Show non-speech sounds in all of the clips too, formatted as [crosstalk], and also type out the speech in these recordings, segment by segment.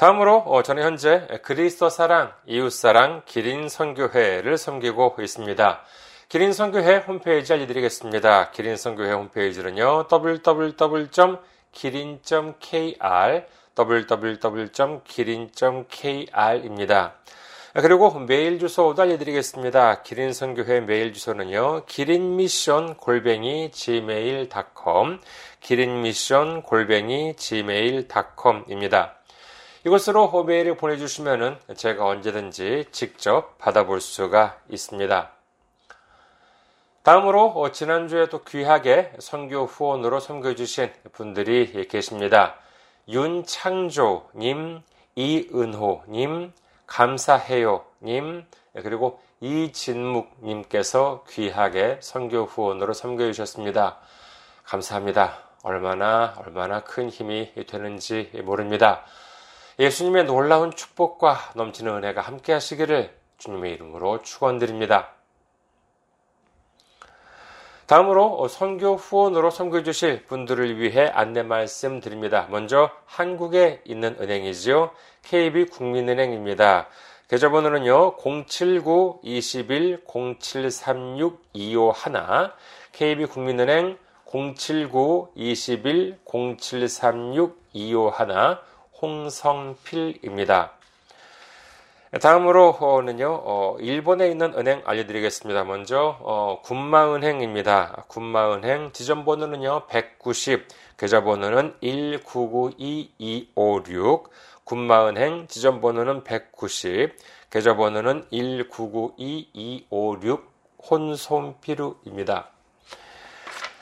다음으로 저는 현재 그리스도 사랑, 이웃 사랑, 기린 선교회를 섬기고 있습니다. 기린 선교회 홈페이지 알려드리겠습니다. 기린 선교회 홈페이지는요, www.기린.kr www.기린.kr입니다. 그리고 메일 주소도 알려드리겠습니다. 기린 선교회 메일 주소는요, 기린미션 골뱅이 gmail.com, 기린미션 골뱅이 gmail.com입니다. 이곳으로 메일을 보내주시면 제가 언제든지 직접 받아볼 수가 있습니다. 다음으로 지난주에 또 귀하게 선교 후원으로 섬겨주신 분들이 계십니다. 윤창조님, 이은호님, 감사해요님, 그리고 이진묵님께서 귀하게 선교 후원으로 섬겨주셨습니다. 감사합니다. 얼마나, 얼마나 큰 힘이 되는지 모릅니다. 예수님의 놀라운 축복과 넘치는 은혜가 함께 하시기를 주님의 이름으로 축원드립니다. 다음으로 선교 후원으로 섬겨 주실 분들을 위해 안내 말씀 드립니다. 먼저 한국에 있는 은행이지요. KB 국민은행입니다. 계좌번호는요. 079-21-0736-251 KB 국민은행 079-21-0736-251 홍성필입니다. 다음으로는요, 어, 일본에 있는 은행 알려드리겠습니다. 먼저 어, 군마은행입니다. 군마은행 지점번호는요 190, 계좌번호는 1992256. 군마은행 지점번호는 190, 계좌번호는 1992256 혼손피루입니다.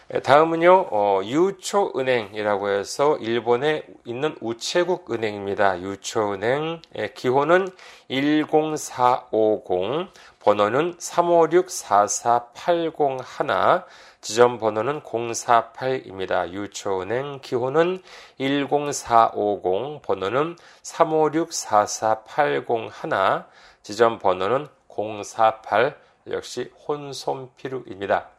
다음은요, 어, 유초은행이라고 해서 일본에 있는 우체국 은행입니다. 유초은행. 예, 기호는 10450, 번호는 356-44801, 지점 번호는 048입니다. 유초은행 기호는 10450, 번호는 356-44801, 지점 번호는 048, 역시 혼손피루입니다.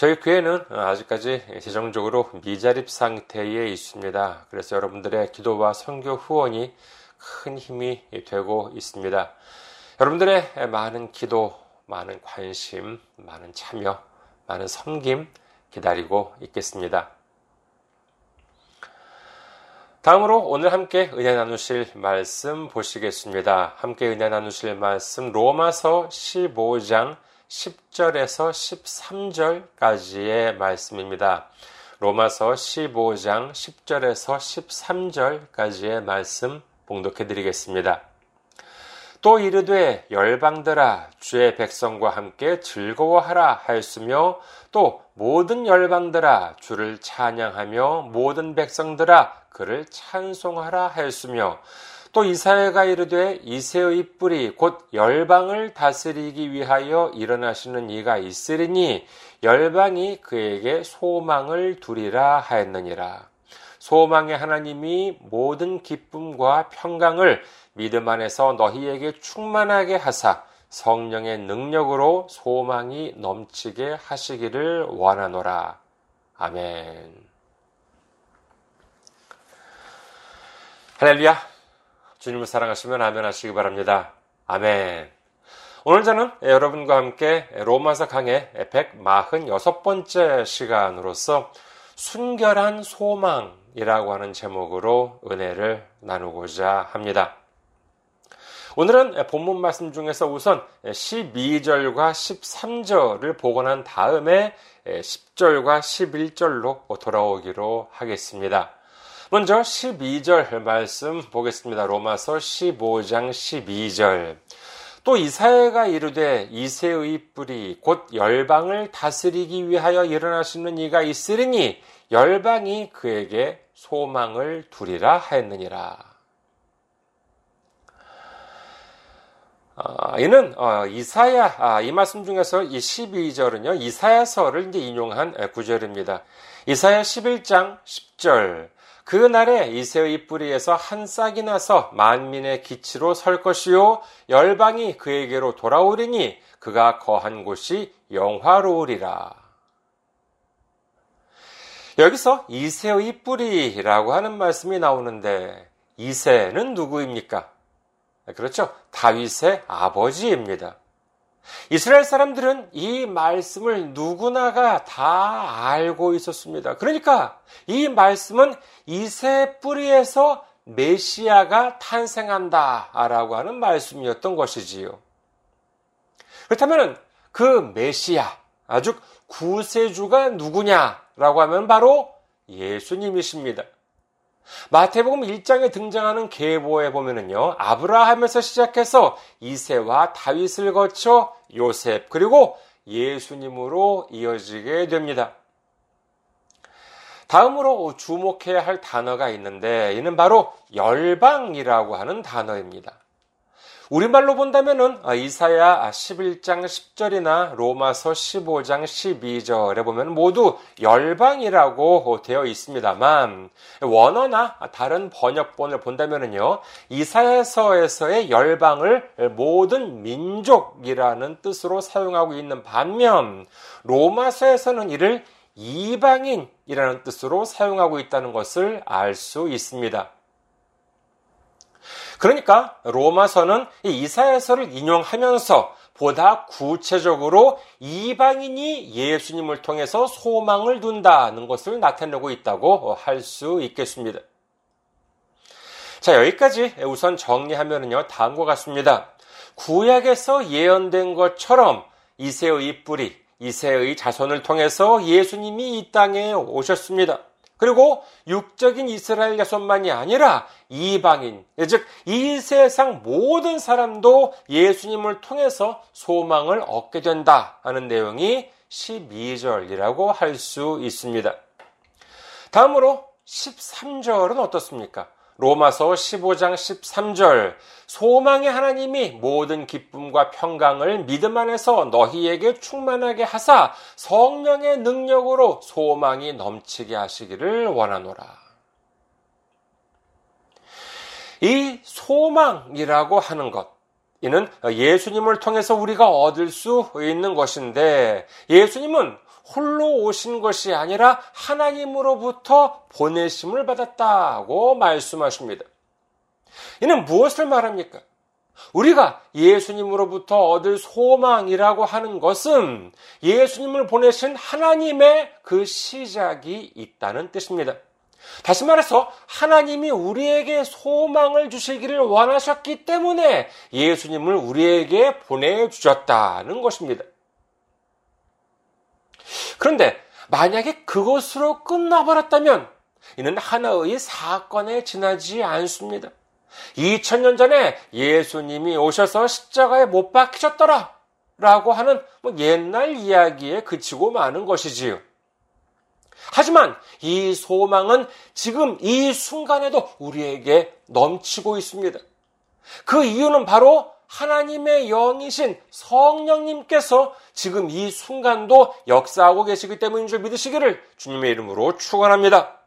저희 교회는 아직까지 재정적으로 미자립 상태에 있습니다. 그래서 여러분들의 기도와 선교 후원이 큰 힘이 되고 있습니다. 여러분들의 많은 기도, 많은 관심, 많은 참여, 많은 섬김 기다리고 있겠습니다. 다음으로 오늘 함께 은혜 나누실 말씀 보시겠습니다. 함께 은혜 나누실 말씀 로마서 15장 10절에서 13절까지의 말씀입니다. 로마서 15장 10절에서 13절까지의 말씀 봉독해 드리겠습니다. 또 이르되 열방들아 주의 백성과 함께 즐거워하라 하였으며 또 모든 열방들아 주를 찬양하며 모든 백성들아 그를 찬송하라 하였으며 또 이사야가 이르되 이세의 뿌리 곧 열방을 다스리기 위하여 일어나시는 이가 있으리니 열방이 그에게 소망을 두리라 하였느니라. 소망의 하나님이 모든 기쁨과 평강을 믿음 안에서 너희에게 충만하게 하사 성령의 능력으로 소망이 넘치게 하시기를 원하노라. 아멘. 할렐루야. 주님을 사랑하시면 아멘 하시기 바랍니다. 아멘. 오늘 저는 여러분과 함께 로마서 강의 146번째 시간으로서 순결한 소망이라고 하는 제목으로 은혜를 나누고자 합니다. 오늘은 본문 말씀 중에서 우선 12절과 13절을 보고 난 다음에 10절과 11절로 돌아오기로 하겠습니다. 먼저 12절 말씀 보겠습니다. 로마서 15장 12절. 또 이사야가 이르되 이세의 뿌리 곧 열방을 다스리기 위하여 일어나시는 이가 있으리니 열방이 그에게 소망을 두리라 하였느니라. 아, 이는 어, 이사야 아, 이 말씀 중에서 이 12절은요 이사야서를 이제 인용한 구절입니다. 이사야 11장 10절 그 날에 이세의 뿌리에서 한 싹이 나서 만민의 기치로 설 것이요 열방이 그에게로 돌아오리니 그가 거한 곳이 영화로우리라. 여기서 이세의 뿌리라고 하는 말씀이 나오는데 이세는 누구입니까? 그렇죠. 다윗의 아버지입니다. 이스라엘 사람들은 이 말씀을 누구나가 다 알고 있었습니다. 그러니까 이 말씀은 이세 뿌리에서 메시아가 탄생한다 라고 하는 말씀이었던 것이지요. 그렇다면 그 메시아, 아주 구세주가 누구냐라고 하면 바로 예수님이십니다. 마태복음 1장에 등장하는 계보에 보면은요, 아브라함에서 시작해서 이세와 다윗을 거쳐 요셉, 그리고 예수님으로 이어지게 됩니다. 다음으로 주목해야 할 단어가 있는데, 이는 바로 열방이라고 하는 단어입니다. 우리말로 본다면은 아, 이사야 11장 10절이나 로마서 15장 12절에 보면 모두 열방이라고 되어 있습니다만 원어나 다른 번역본을 본다면은요 이사야서에서의 열방을 모든 민족이라는 뜻으로 사용하고 있는 반면 로마서에서는 이를 이방인이라는 뜻으로 사용하고 있다는 것을 알 수 있습니다. 그러니까 로마서는 이사야서를 인용하면서 보다 구체적으로 이방인이 예수님을 통해서 소망을 둔다는 것을 나타내고 있다고 할 수 있겠습니다. 자, 여기까지 우선 정리하면요. 다음과 같습니다. 구약에서 예언된 것처럼 이세의 뿌리, 이세의 자손을 통해서 예수님이 이 땅에 오셨습니다. 그리고 육적인 이스라엘 자손만이 아니라 이방인, 즉, 이 세상 모든 사람도 예수님을 통해서 소망을 얻게 된다 하는 내용이 12절이라고 할 수 있습니다. 다음으로 13절은 어떻습니까? 로마서 15장 13절 소망의 하나님이 모든 기쁨과 평강을 믿음 안에서 너희에게 충만하게 하사 성령의 능력으로 소망이 넘치게 하시기를 원하노라. 이 소망이라고 하는 것 이는 예수님을 통해서 우리가 얻을 수 있는 것인데 예수님은 홀로 오신 것이 아니라 하나님으로부터 보내심을 받았다고 말씀하십니다. 이는 무엇을 말합니까? 우리가 예수님으로부터 얻을 소망이라고 하는 것은 예수님을 보내신 하나님의 그 시작이 있다는 뜻입니다. 다시 말해서 하나님이 우리에게 소망을 주시기를 원하셨기 때문에 예수님을 우리에게 보내주셨다는 것입니다. 그런데 만약에 그것으로 끝나버렸다면 이는 하나의 사건에 지나지 않습니다. 2000년 전에 예수님이 오셔서 십자가에 못 박히셨더라 라고 하는 뭐 옛날 이야기에 그치고 마는 것이지요. 하지만 이 소망은 지금 이 순간에도 우리에게 넘치고 있습니다. 그 이유는 바로 하나님의 영이신 성령님께서 지금 이 순간도 역사하고 계시기 때문인 줄 믿으시기를 주님의 이름으로 축원합니다.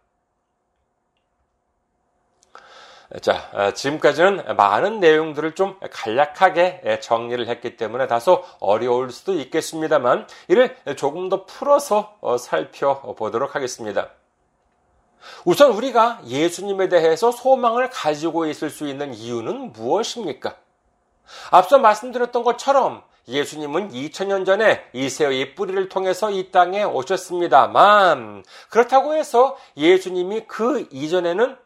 자, 아, 지금까지는 많은 내용들을 좀 간략하게 정리를 했기 때문에 다소 어려울 수도 있겠습니다만 이를 조금 더 풀어서 어, 살펴보도록 하겠습니다. 우선 우리가 예수님에 대해서 소망을 가지고 있을 수 있는 이유는 무엇입니까? 앞서 말씀드렸던 것처럼 예수님은 2000년 전에 이세의 뿌리를 통해서 이 땅에 오셨습니다만 그렇다고 해서 예수님이 그 이전에는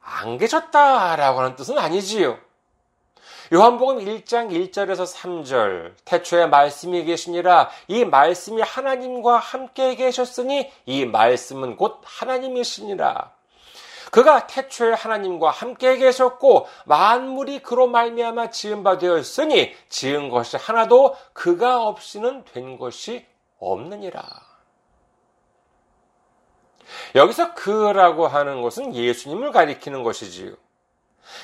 안 계셨다라고 하는 뜻은 아니지요. 요한복음 1장 1절에서 3절 태초에 말씀이 계시니라 이 말씀이 하나님과 함께 계셨으니 이 말씀은 곧 하나님이시니라 그가 태초에 하나님과 함께 계셨고 만물이 그로 말미암아 지은 바 되었으니 지은 것이 하나도 그가 없이는 된 것이 없느니라. 여기서 그라고 하는 것은 예수님을 가리키는 것이지요.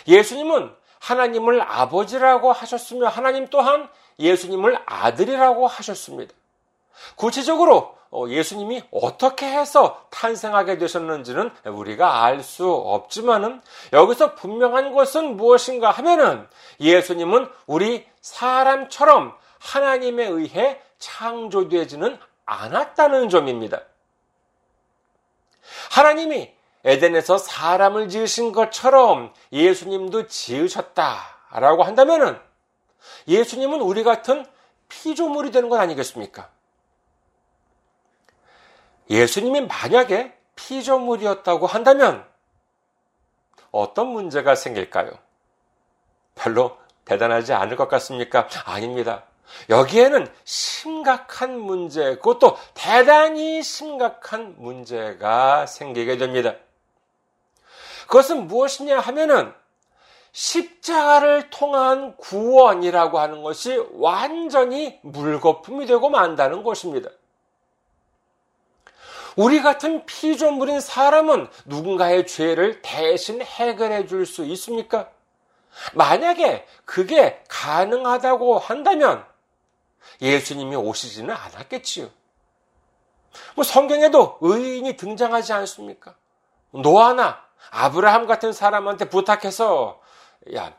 예수님은 하나님을 아버지라고 하셨으며 하나님 또한 예수님을 아들이라고 하셨습니다. 구체적으로 어, 예수님이 어떻게 해서 탄생하게 되셨는지는 우리가 알 수 없지만은 여기서 분명한 것은 무엇인가 하면은 예수님은 우리 사람처럼 하나님에 의해 창조되지는 않았다는 점입니다. 하나님이 에덴에서 사람을 지으신 것처럼 예수님도 지으셨다라고 한다면은 예수님은 우리 같은 피조물이 되는 것 아니겠습니까? 예수님이 만약에 피조물이었다고 한다면 어떤 문제가 생길까요? 별로 대단하지 않을 것 같습니까? 아닙니다. 여기에는 심각한 문제, 그것도 대단히 심각한 문제가 생기게 됩니다. 그것은 무엇이냐 하면은 십자가를 통한 구원이라고 하는 것이 완전히 물거품이 되고 만다는 것입니다. 우리 같은 피조물인 사람은 누군가의 죄를 대신 해결해 줄 수 있습니까? 만약에 그게 가능하다고 한다면 예수님이 오시지는 않았겠지요. 뭐 성경에도 의인이 등장하지 않습니까? 노아나 아브라함 같은 사람한테 부탁해서 야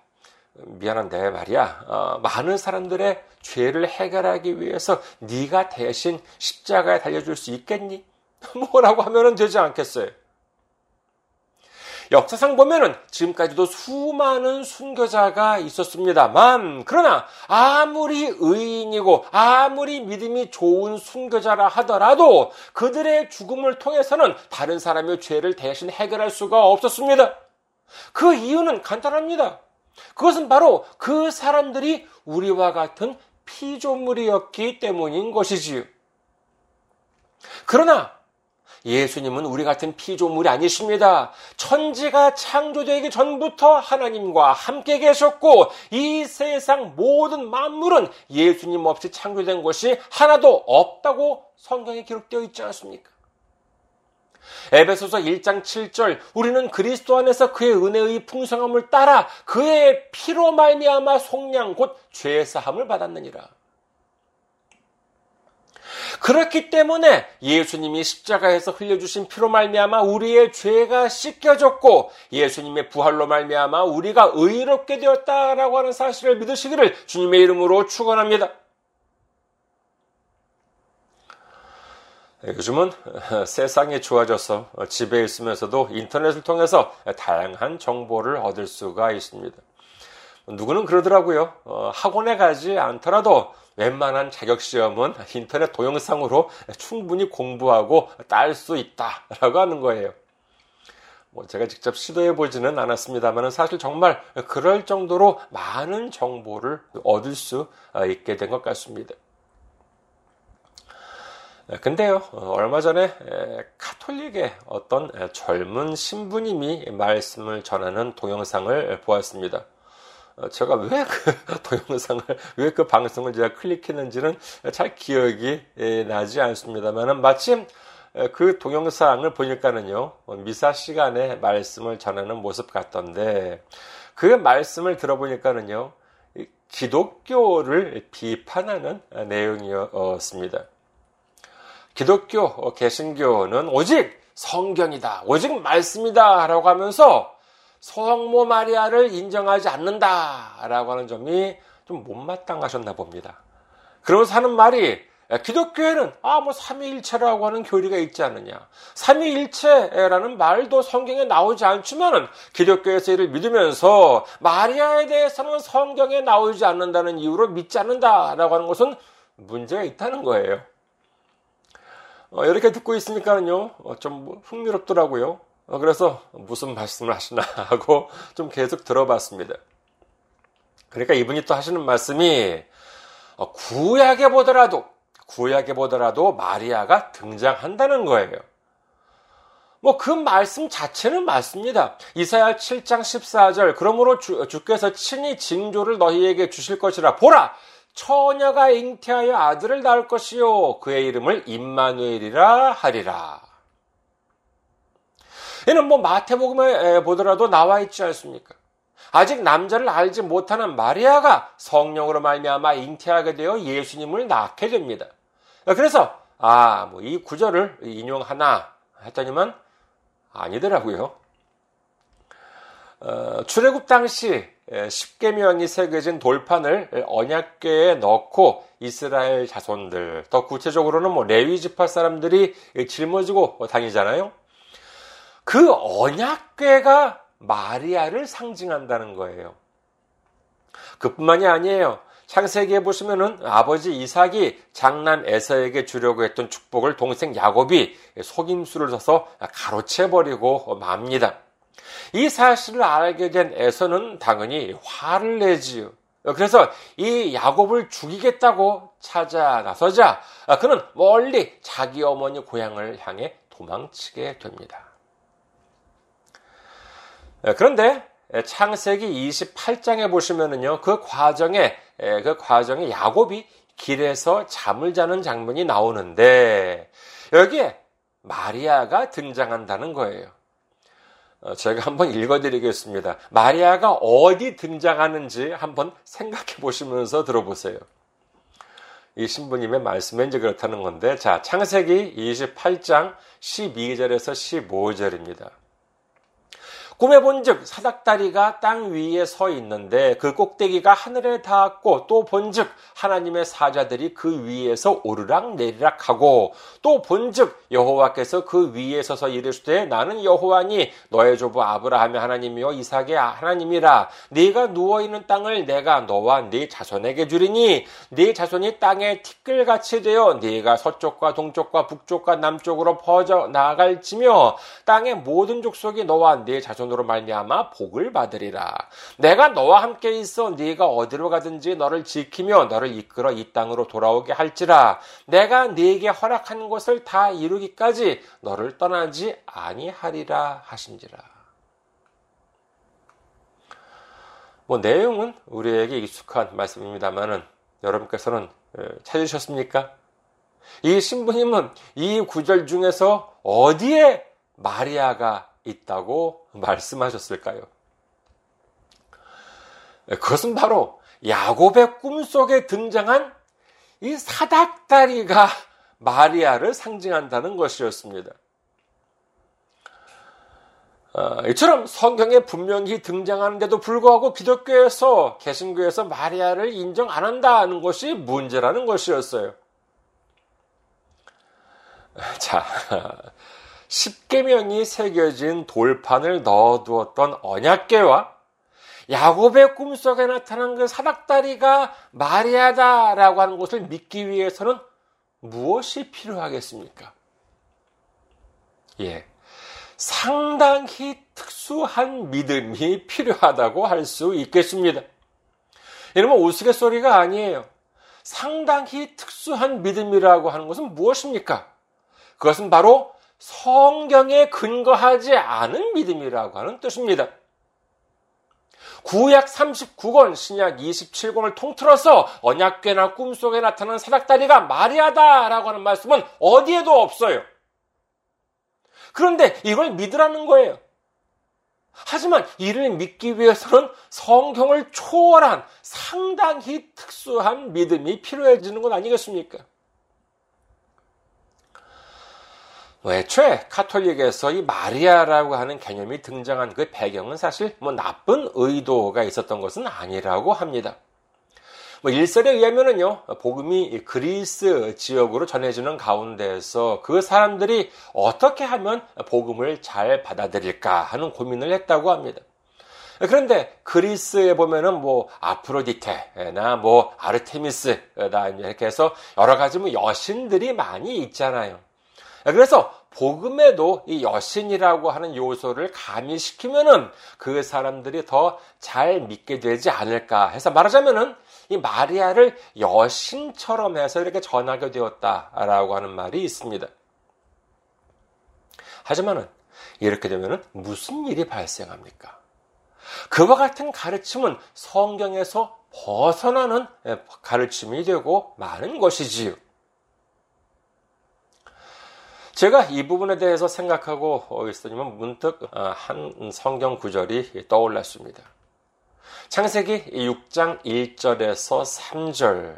미안한데 말이야 어, 많은 사람들의 죄를 해결하기 위해서 네가 대신 십자가에 달려줄 수 있겠니? 뭐라고 하면 되지 않겠어요? 역사상 보면은 지금까지도 수많은 순교자가 있었습니다만, 그러나 아무리 의인이고 아무리 믿음이 좋은 순교자라 하더라도 그들의 죽음을 통해서는 다른 사람의 죄를 대신 해결할 수가 없었습니다. 그 이유는 간단합니다. 그것은 바로 그 사람들이 우리와 같은 피조물이었기 때문인 것이지요. 그러나 예수님은 우리 같은 피조물이 아니십니다. 천지가 창조되기 전부터 하나님과 함께 계셨고 이 세상 모든 만물은 예수님 없이 창조된 것이 하나도 없다고 성경에 기록되어 있지 않습니까? 에베소서 1장 7절 우리는 그리스도 안에서 그의 은혜의 풍성함을 따라 그의 피로 말미암아 속량 곧 죄 사함을 받았느니라. 그렇기 때문에 예수님이 십자가에서 흘려주신 피로 말미암아 우리의 죄가 씻겨졌고 예수님의 부활로 말미암아 우리가 의롭게 되었다라고 하는 사실을 믿으시기를 주님의 이름으로 축원합니다. 요즘은 세상이 좋아져서 집에 있으면서도 인터넷을 통해서 다양한 정보를 얻을 수가 있습니다. 누구는 그러더라고요. 어, 학원에 가지 않더라도 웬만한 자격시험은 인터넷 동영상으로 충분히 공부하고 딸 수 있다라고 하는 거예요. 뭐 제가 직접 시도해 보지는 않았습니다만 사실 정말 그럴 정도로 많은 정보를 얻을 수 있게 된 것 같습니다. 근데요, 얼마 전에 카톨릭의 어떤 젊은 신부님이 말씀을 전하는 동영상을 보았습니다. 어, 제가 왜 그 [laughs] 동영상을, 왜 그 방송을 제가 클릭했는지는 잘 기억이 나지 않습니다만, 마침 그 동영상을 보니까는요, 미사 시간에 말씀을 전하는 모습 같던데, 그 말씀을 들어보니까는요, 기독교를 비판하는 내용이었습니다. 기독교, 개신교는 오직 성경이다, 오직 말씀이다, 라고 하면서 성모 마리아를 인정하지 않는다라고 하는 점이 좀 못마땅하셨나 봅니다. 그러면서 하는 말이 기독교에는 아 뭐 삼위일체라고 하는 교리가 있지 않느냐. 삼위일체라는 말도 성경에 나오지 않지만은 기독교에서 이를 믿으면서 마리아에 대해서는 성경에 나오지 않는다는 이유로 믿지 않는다라고 하는 것은 문제가 있다는 거예요. 어, 이렇게 듣고 있으니까는요, 어, 좀뭐 흥미롭더라고요. 어, 그래서 무슨 말씀을 하시나 [laughs] 하고 좀 계속 들어봤습니다. 그러니까 이분이 또 하시는 말씀이 어, 구약에 보더라도 구약에 보더라도 마리아가 등장한다는 거예요. 뭐 그 말씀 자체는 맞습니다. 이사야 7장 14절 그러므로 주, 주께서 친히 징조를 너희에게 주실 것이라 보라 처녀가 잉태하여 아들을 낳을 것이요 그의 이름을 임마누엘이라 하리라. 이는 뭐 마태복음에 보더라도 나와 있지 않습니까? 아직 남자를 알지 못하는 마리아가 성령으로 말미암아 잉태하게 되어 예수님을 낳게 됩니다. 그래서 아, 뭐 이 구절을 인용하나 했더니만 아니더라고요. 어, 출애굽 당시 십계명이 새겨진 돌판을 언약궤에 넣고 이스라엘 자손들, 더 구체적으로는 뭐 레위 지파 사람들이 짊어지고 다니잖아요. 그 언약궤가 마리아를 상징한다는 거예요. 그뿐만이 아니에요. 창세기에 보시면은 아버지 이삭이 장남 에서에게 주려고 했던 축복을 동생 야곱이 속임수를 써서 가로채 버리고 맙니다. 이 사실을 알게 된 에서는 당연히 화를 내지요. 그래서 이 야곱을 죽이겠다고 찾아 나서자 그는 멀리 자기 어머니 고향을 향해 도망치게 됩니다. 그런데 창세기 28장에 보시면은요, 그 과정에, 그 과정에 야곱이 길에서 잠을 자는 장면이 나오는데, 여기에 마리아가 등장한다는 거예요. 어, 제가 한번 읽어드리겠습니다. 마리아가 어디 등장하는지 한번 생각해 보시면서 들어보세요. 이 신부님의 이제 그렇다는 건데, 자, 창세기 28장 12절에서 15절입니다. 꿈에 본즉 사닥다리가 땅 위에 서 있는데 그 꼭대기가 하늘에 닿았고 또 본즉 하나님의 사자들이 그 위에서 오르락 내리락 하고 또 본즉 여호와께서 그 위에 서서 이르시되 나는 여호와니 너의 조부 아브라함의 하나님이요 이삭의 하나님이라 네가 누워 있는 땅을 내가 너와 네 자손에게 주리니 네 자손이 땅에 티끌같이 되어 네가 서쪽과 동쪽과 북쪽과 남쪽으로 퍼져 나갈지며 땅의 모든 족속이 너와 네 자손 자손으로 말미암아 복을 받으리라. 내가 너와 함께 있어 네가 어디로 가든지 너를 지키며 너를 이끌어 이 땅으로 돌아오게 할지라. 내가 네게 허락한 것을 다 이루기까지 너를 떠나지 아니하리라 하신지라. 뭐 내용은 우리에게 익숙한 말씀입니다만은 여러분께서는 찾으셨습니까? 이 신부님은 이 구절 중에서 어디에 마리아가 있다고 [laughs] 말씀하셨을까요? 그것은 바로 야곱의 꿈속에 등장한 이 사닥다리가 [laughs] 마리아를 상징한다는 것이었습니다. 어, 이처럼 성경에 분명히 등장하는데도 불구하고 기독교에서 개신교에서 마리아를 인정 안 한다는 것이 문제라는 것이었어요. 자, [laughs] 십계명이 새겨진 돌판을 넣어두었던 언약계와 야곱의 꿈속에 나타난 그 사닥다리가 마리아다라고 하는 것을 믿기 위해서는 무엇이 필요하겠습니까? 예. 상당히 특수한 믿음이 필요하다고 할 수 있겠습니다. 이러면 우스갯소리가 아니에요. 상당히 특수한 믿음이라고 하는 것은 무엇입니까? 그것은 바로 성경에 근거하지 않은 믿음이라고 하는 뜻입니다. 구약 39권, 신약 27권을 통틀어서 언약궤나 꿈속에 나타나는 사닥다리가 마리아다라고 하는 말씀은 어디에도 없어요. 그런데 이걸 믿으라는 거예요. 하지만 이를 믿기 위해서는 성경을 초월한 상당히 특수한 믿음이 필요해지는 것 아니겠습니까? 뭐 애초에 카톨릭에서 이 마리아라고 하는 개념이 등장한 그 배경은 사실 뭐 나쁜 의도가 있었던 것은 아니라고 합니다. 뭐 일설에 의하면은요, 복음이 그리스 지역으로 전해지는 가운데에서 그 사람들이 어떻게 하면 복음을 잘 받아들일까 하는 고민을 했다고 합니다. 그런데 그리스에 보면은 뭐 아프로디테나 뭐 아르테미스나 이렇게 해서 여러 가지 뭐 여신들이 많이 있잖아요. 그래서 복음에도 이 여신이라고 하는 요소를 가미시키면은 그 사람들이 더 잘 믿게 되지 않을까 해서 말하자면은 이 마리아를 여신처럼 해서 이렇게 전하게 되었다라고 하는 말이 있습니다. 하지만은 이렇게 되면은 무슨 일이 발생합니까? 그와 같은 가르침은 성경에서 벗어나는 가르침이 되고 많은 것이지요. 제가 이 부분에 대해서 생각하고 있으면 문득 어, 한 성경 구절이 떠올랐습니다. 창세기 6장 1절에서 3절.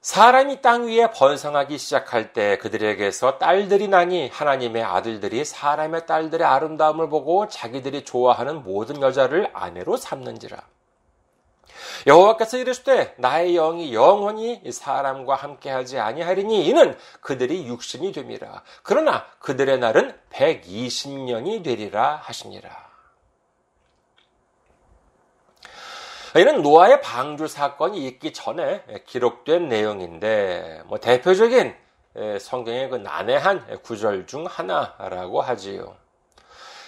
사람이 땅 위에 번성하기 시작할 때 그들에게서 딸들이 나니 하나님의 아들들이 사람의 딸들의 아름다움을 보고 자기들이 좋아하는 모든 여자를 아내로 삼는지라. 여호와께서 이르시되 나의 영이 영원히 사람과 함께하지 아니하리니 이는 그들이 육신이 됨이라. 그러나 그들의 날은 120년이 되리라 하시니라. 이는 노아의 방주 사건이 있기 전에 기록된 내용인데 뭐 대표적인 성경의 그 난해한 구절 중 하나라고 하지요.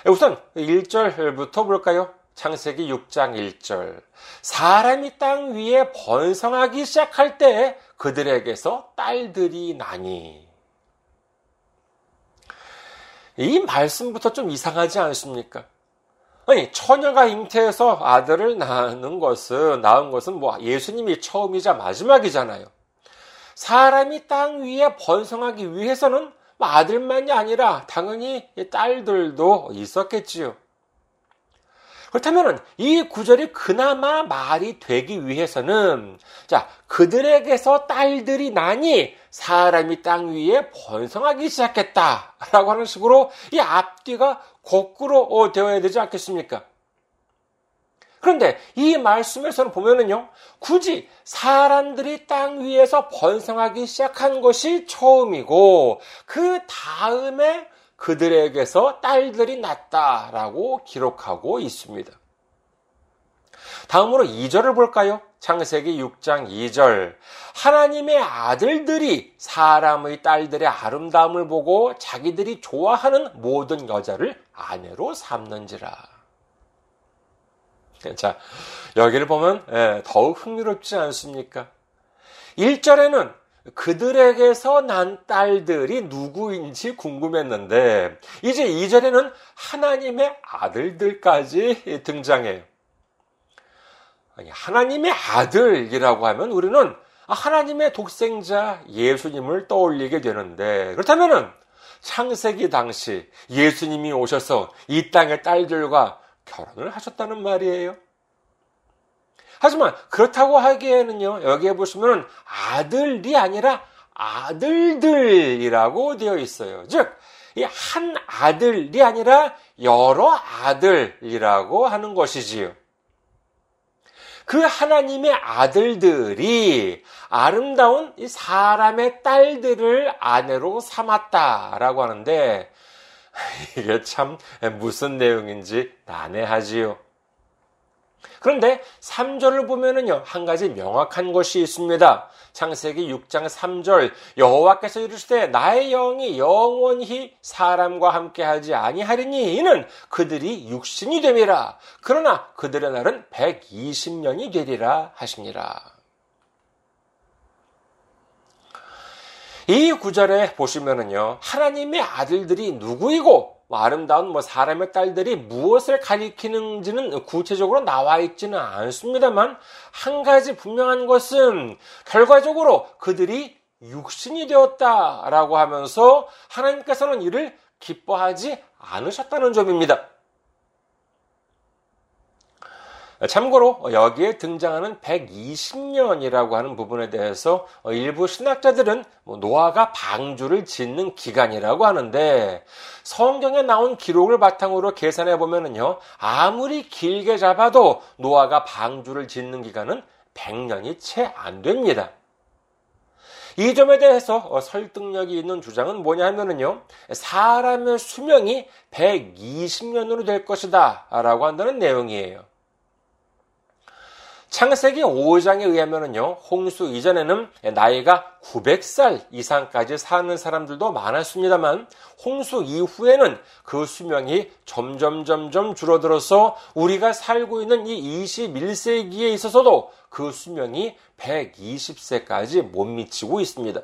우선 1절부터 볼까요? 창세기 6장 1절. 사람이 땅 위에 번성하기 시작할 때 그들에게서 딸들이 나니. 이 말씀부터 좀 이상하지 않습니까? 아니, 처녀가 잉태해서 아들을 낳는 것은, 낳은 것은 뭐 예수님이 처음이자 마지막이잖아요. 사람이 땅 위에 번성하기 위해서는 뭐 아들만이 아니라 당연히 딸들도 있었겠지요. 그렇다면 이 구절이 그나마 말이 되기 위해서는 자 그들에게서 딸들이 나니 사람이 땅 위에 번성하기 시작했다라고 하는 식으로 이 앞뒤가 거꾸로 되어야 되지 않겠습니까? 그런데 이 말씀에서는 보면은요, 굳이 사람들이 땅 위에서 번성하기 시작한 것이 처음이고, 그 다음에 그들에게서 딸들이 낳았다라고 기록하고 있습니다. 다음으로 2절을 볼까요? 창세기 6장 2절. 하나님의 아들들이 사람의 딸들의 아름다움을 보고 자기들이 좋아하는 모든 여자를 아내로 삼는지라. 자, 여기를 보면 예, 더욱 흥미롭지 않습니까? 1절에는 그들에게서 난 딸들이 누구인지 궁금했는데 이제 2절에는 하나님의 아들들까지 등장해요. 아니, 하나님의 아들이라고 하면 우리는 하나님의 독생자 예수님을 떠올리게 되는데 그렇다면은 창세기 당시 예수님이 오셔서 이 땅의 딸들과 결혼을 하셨다는 말이에요. 하지만 그렇다고 하기에는요, 여기에 보시면 아들이 아니라 아들들이라고 되어 있어요. 즉, 이 한 아들이 아니라 여러 아들이라고 하는 것이지요. 그 하나님의 아들들이 아름다운 사람의 딸들을 아내로 삼았다라고 하는데 [laughs] 이게 참 무슨 내용인지 난해하지요. 그런데 3절을 보면은요, 한 가지 명확한 것이 있습니다. 창세기 6장 3절, 여호와께서 이르시되 나의 영이 영원히 사람과 함께 하지 아니하리니 이는 그들이 육신이 됨이라. 그러나 그들의 날은 120년이 되리라 하시니라. 이 구절에 보시면은요, 하나님의 아들들이 누구이고 뭐 아름다운 뭐 사람의 딸들이 무엇을 가리키는지는 구체적으로 나와 있지는 않습니다만 한 가지 분명한 것은 결과적으로 그들이 육신이 되었다라고 하면서 하나님께서는 이를 기뻐하지 않으셨다는 점입니다. 참고로 여기에 등장하는 120년이라고 하는 부분에 대해서 일부 신학자들은 뭐 노아가 방주를 짓는 기간이라고 하는데 성경에 나온 기록을 바탕으로 계산해 보면은요 아무리 길게 잡아도 노아가 방주를 짓는 기간은 100년이 채 안 됩니다. 이 점에 대해서 설득력이 있는 주장은 뭐냐 하면은요, 사람의 수명이 120년으로 될 것이다. 라고 한다는 내용이에요. 창세기 5장에 의하면요, 홍수 이전에는 나이가 900살 이상까지 사는 사람들도 많았습니다만, 홍수 이후에는 그 수명이 점점 점점 줄어들어서 우리가 살고 있는 이 21세기에 있어서도 그 수명이 120세까지 못 미치고 있습니다.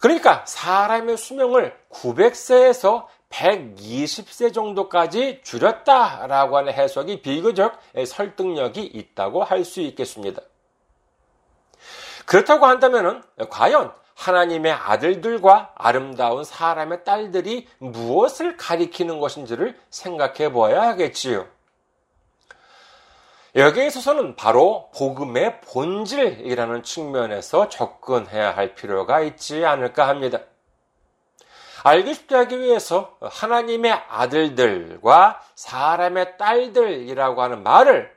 그러니까 사람의 수명을 900세에서 120세 정도까지 줄였다라고 하는 해석이 비교적 설득력이 있다고 할 수 있겠습니다. 그렇다고 한다면 과연 하나님의 아들들과 아름다운 사람의 딸들이 무엇을 가리키는 것인지를 생각해 보아야 하겠지요. 여기에 있어서는 바로 복음의 본질이라는 측면에서 접근해야 할 필요가 있지 않을까 합니다. 알기 쉽게 하기 위해서 하나님의 아들들과 사람의 딸들이라고 하는 말을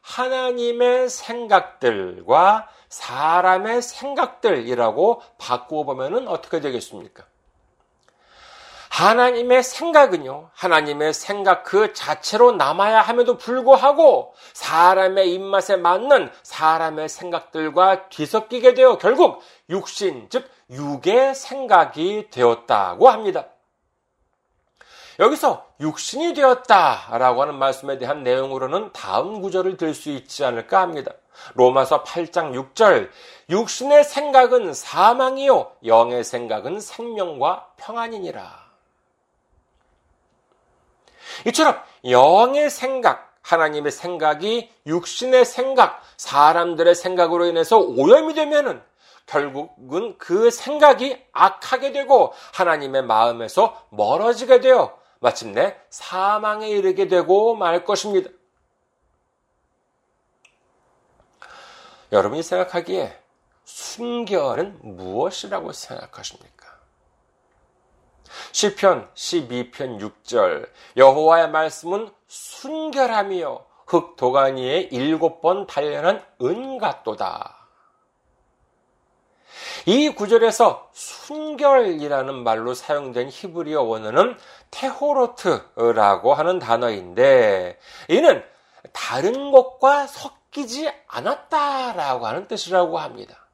하나님의 생각들과 사람의 생각들이라고 바꾸어 보면 어떻게 되겠습니까? 하나님의 생각은요, 하나님의 생각 그 자체로 남아야 함에도 불구하고 사람의 입맛에 맞는 사람의 생각들과 뒤섞이게 되어 결국 육신, 즉, 육의 생각이 되었다고 합니다. 여기서 육신이 되었다라고 하는 말씀에 대한 내용으로는 다음 구절을 들 수 있지 않을까 합니다. 로마서 8장 6절 육신의 생각은 사망이요 영의 생각은 생명과 평안이니라. 이처럼 영의 생각, 하나님의 생각이 육신의 생각, 사람들의 생각으로 인해서 오염이 되면은 결국은 그 생각이 악하게 되고 하나님의 마음에서 멀어지게 되어 마침내 사망에 이르게 되고 말 것입니다. 여러분이 생각하기에 순결은 무엇이라고 생각하십니까? 시편 12편 6절 여호와의 말씀은 순결함이요 흙 도가니에 일곱 번 단련한 은 같도다. 이 구절에서 순결이라는 말로 사용된 히브리어 원어는 테호로트라고 하는 단어인데 이는 다른 것과 섞이지 않았다라고 하는 뜻이라고 합니다.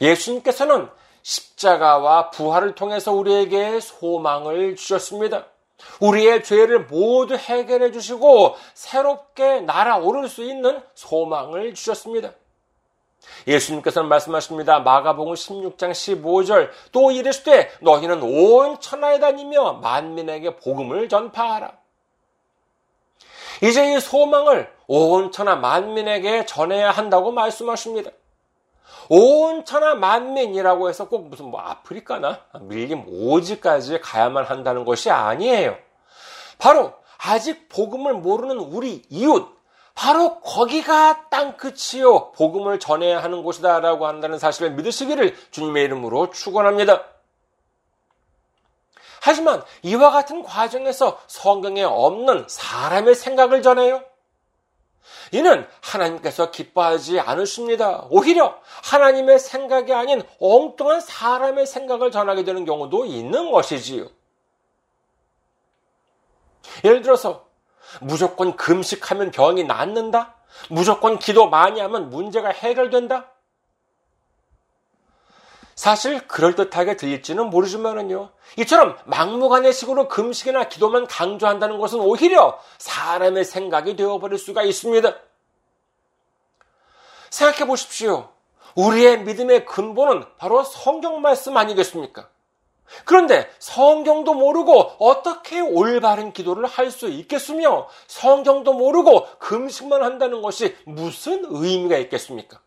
예수님께서는 십자가와 부활을 통해서 우리에게 소망을 주셨습니다. 우리의 죄를 모두 해결해 주시고 새롭게 날아오를 수 있는 소망을 주셨습니다. 예수님께서는 말씀하십니다. 마가복음 16장 15절 또 이르시되 너희는 온 천하에 다니며 만민에게 복음을 전파하라. 이제 이 소망을 온 천하 만민에게 전해야 한다고 말씀하십니다. 온 천하 만민이라고 해서 꼭 무슨 뭐 아프리카나 밀림 오지까지 가야만 한다는 것이 아니에요. 바로 아직 복음을 모르는 우리 이웃, 바로 거기가 땅 끝이요. 복음을 전해야 하는 곳이다라고 한다는 사실을 믿으시기를 주님의 이름으로 축원합니다. 하지만 이와 같은 과정에서 성경에 없는 사람의 생각을 전해요. 이는 하나님께서 기뻐하지 않으십니다. 오히려 하나님의 생각이 아닌 엉뚱한 사람의 생각을 전하게 되는 경우도 있는 것이지요. 예를 들어서 무조건 금식하면 병이 낫는다? 무조건 기도 많이 하면 문제가 해결된다? 사실 그럴듯하게 들릴지는 모르지만은요. 이처럼 막무가내 식으로 금식이나 기도만 강조한다는 것은 오히려 사람의 생각이 되어버릴 수가 있습니다. 생각해 보십시오. 우리의 믿음의 근본은 바로 성경 말씀 아니겠습니까? 그런데 성경도 모르고 어떻게 올바른 기도를 할 수 있겠으며 성경도 모르고 금식만 한다는 것이 무슨 의미가 있겠습니까?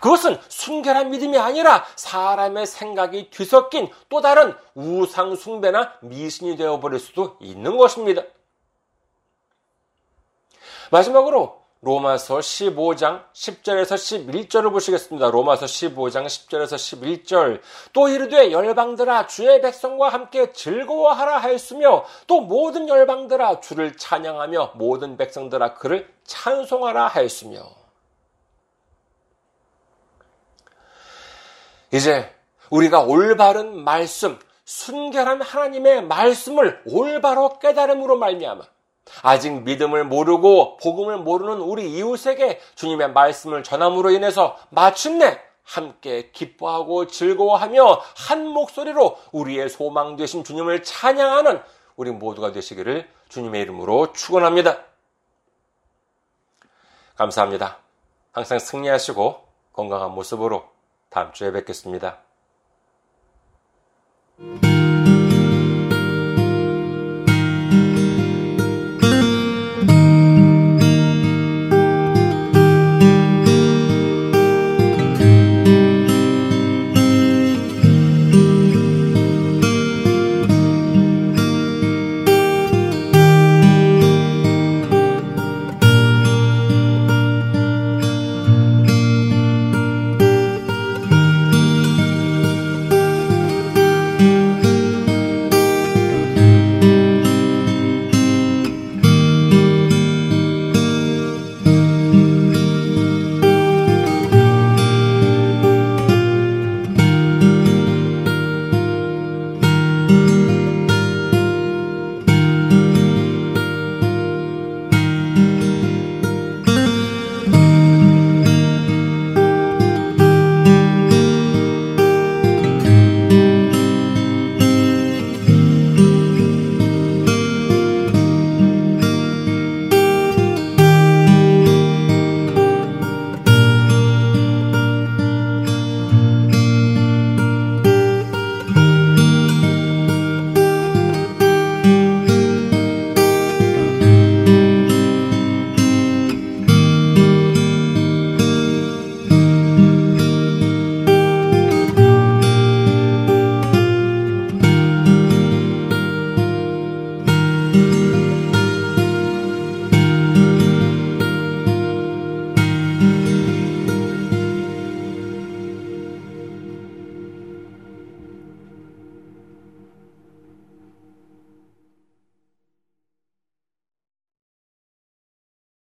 그것은 순결한 믿음이 아니라 사람의 생각이 뒤섞인 또 다른 우상숭배나 미신이 되어버릴 수도 있는 것입니다. 마지막으로 로마서 15장 10절에서 11절을 보시겠습니다. 로마서 15장 10절에서 11절. 또 이르되 열방들아 주의 백성과 함께 즐거워하라 하였으며 또 모든 열방들아 주를 찬양하며 모든 백성들아 그를 찬송하라 하였으며 이제 우리가 올바른 말씀, 순결한 하나님의 말씀을 올바로 깨달음으로 말미암아 아직 믿음을 모르고 복음을 모르는 우리 이웃에게 주님의 말씀을 전함으로 인해서 마침내 함께 기뻐하고 즐거워하며 한 목소리로 우리의 소망 되신 주님을 찬양하는 우리 모두가 되시기를 주님의 이름으로 축원합니다. 감사합니다. 항상 승리하시고 건강한 모습으로 다음 주에 뵙겠습니다.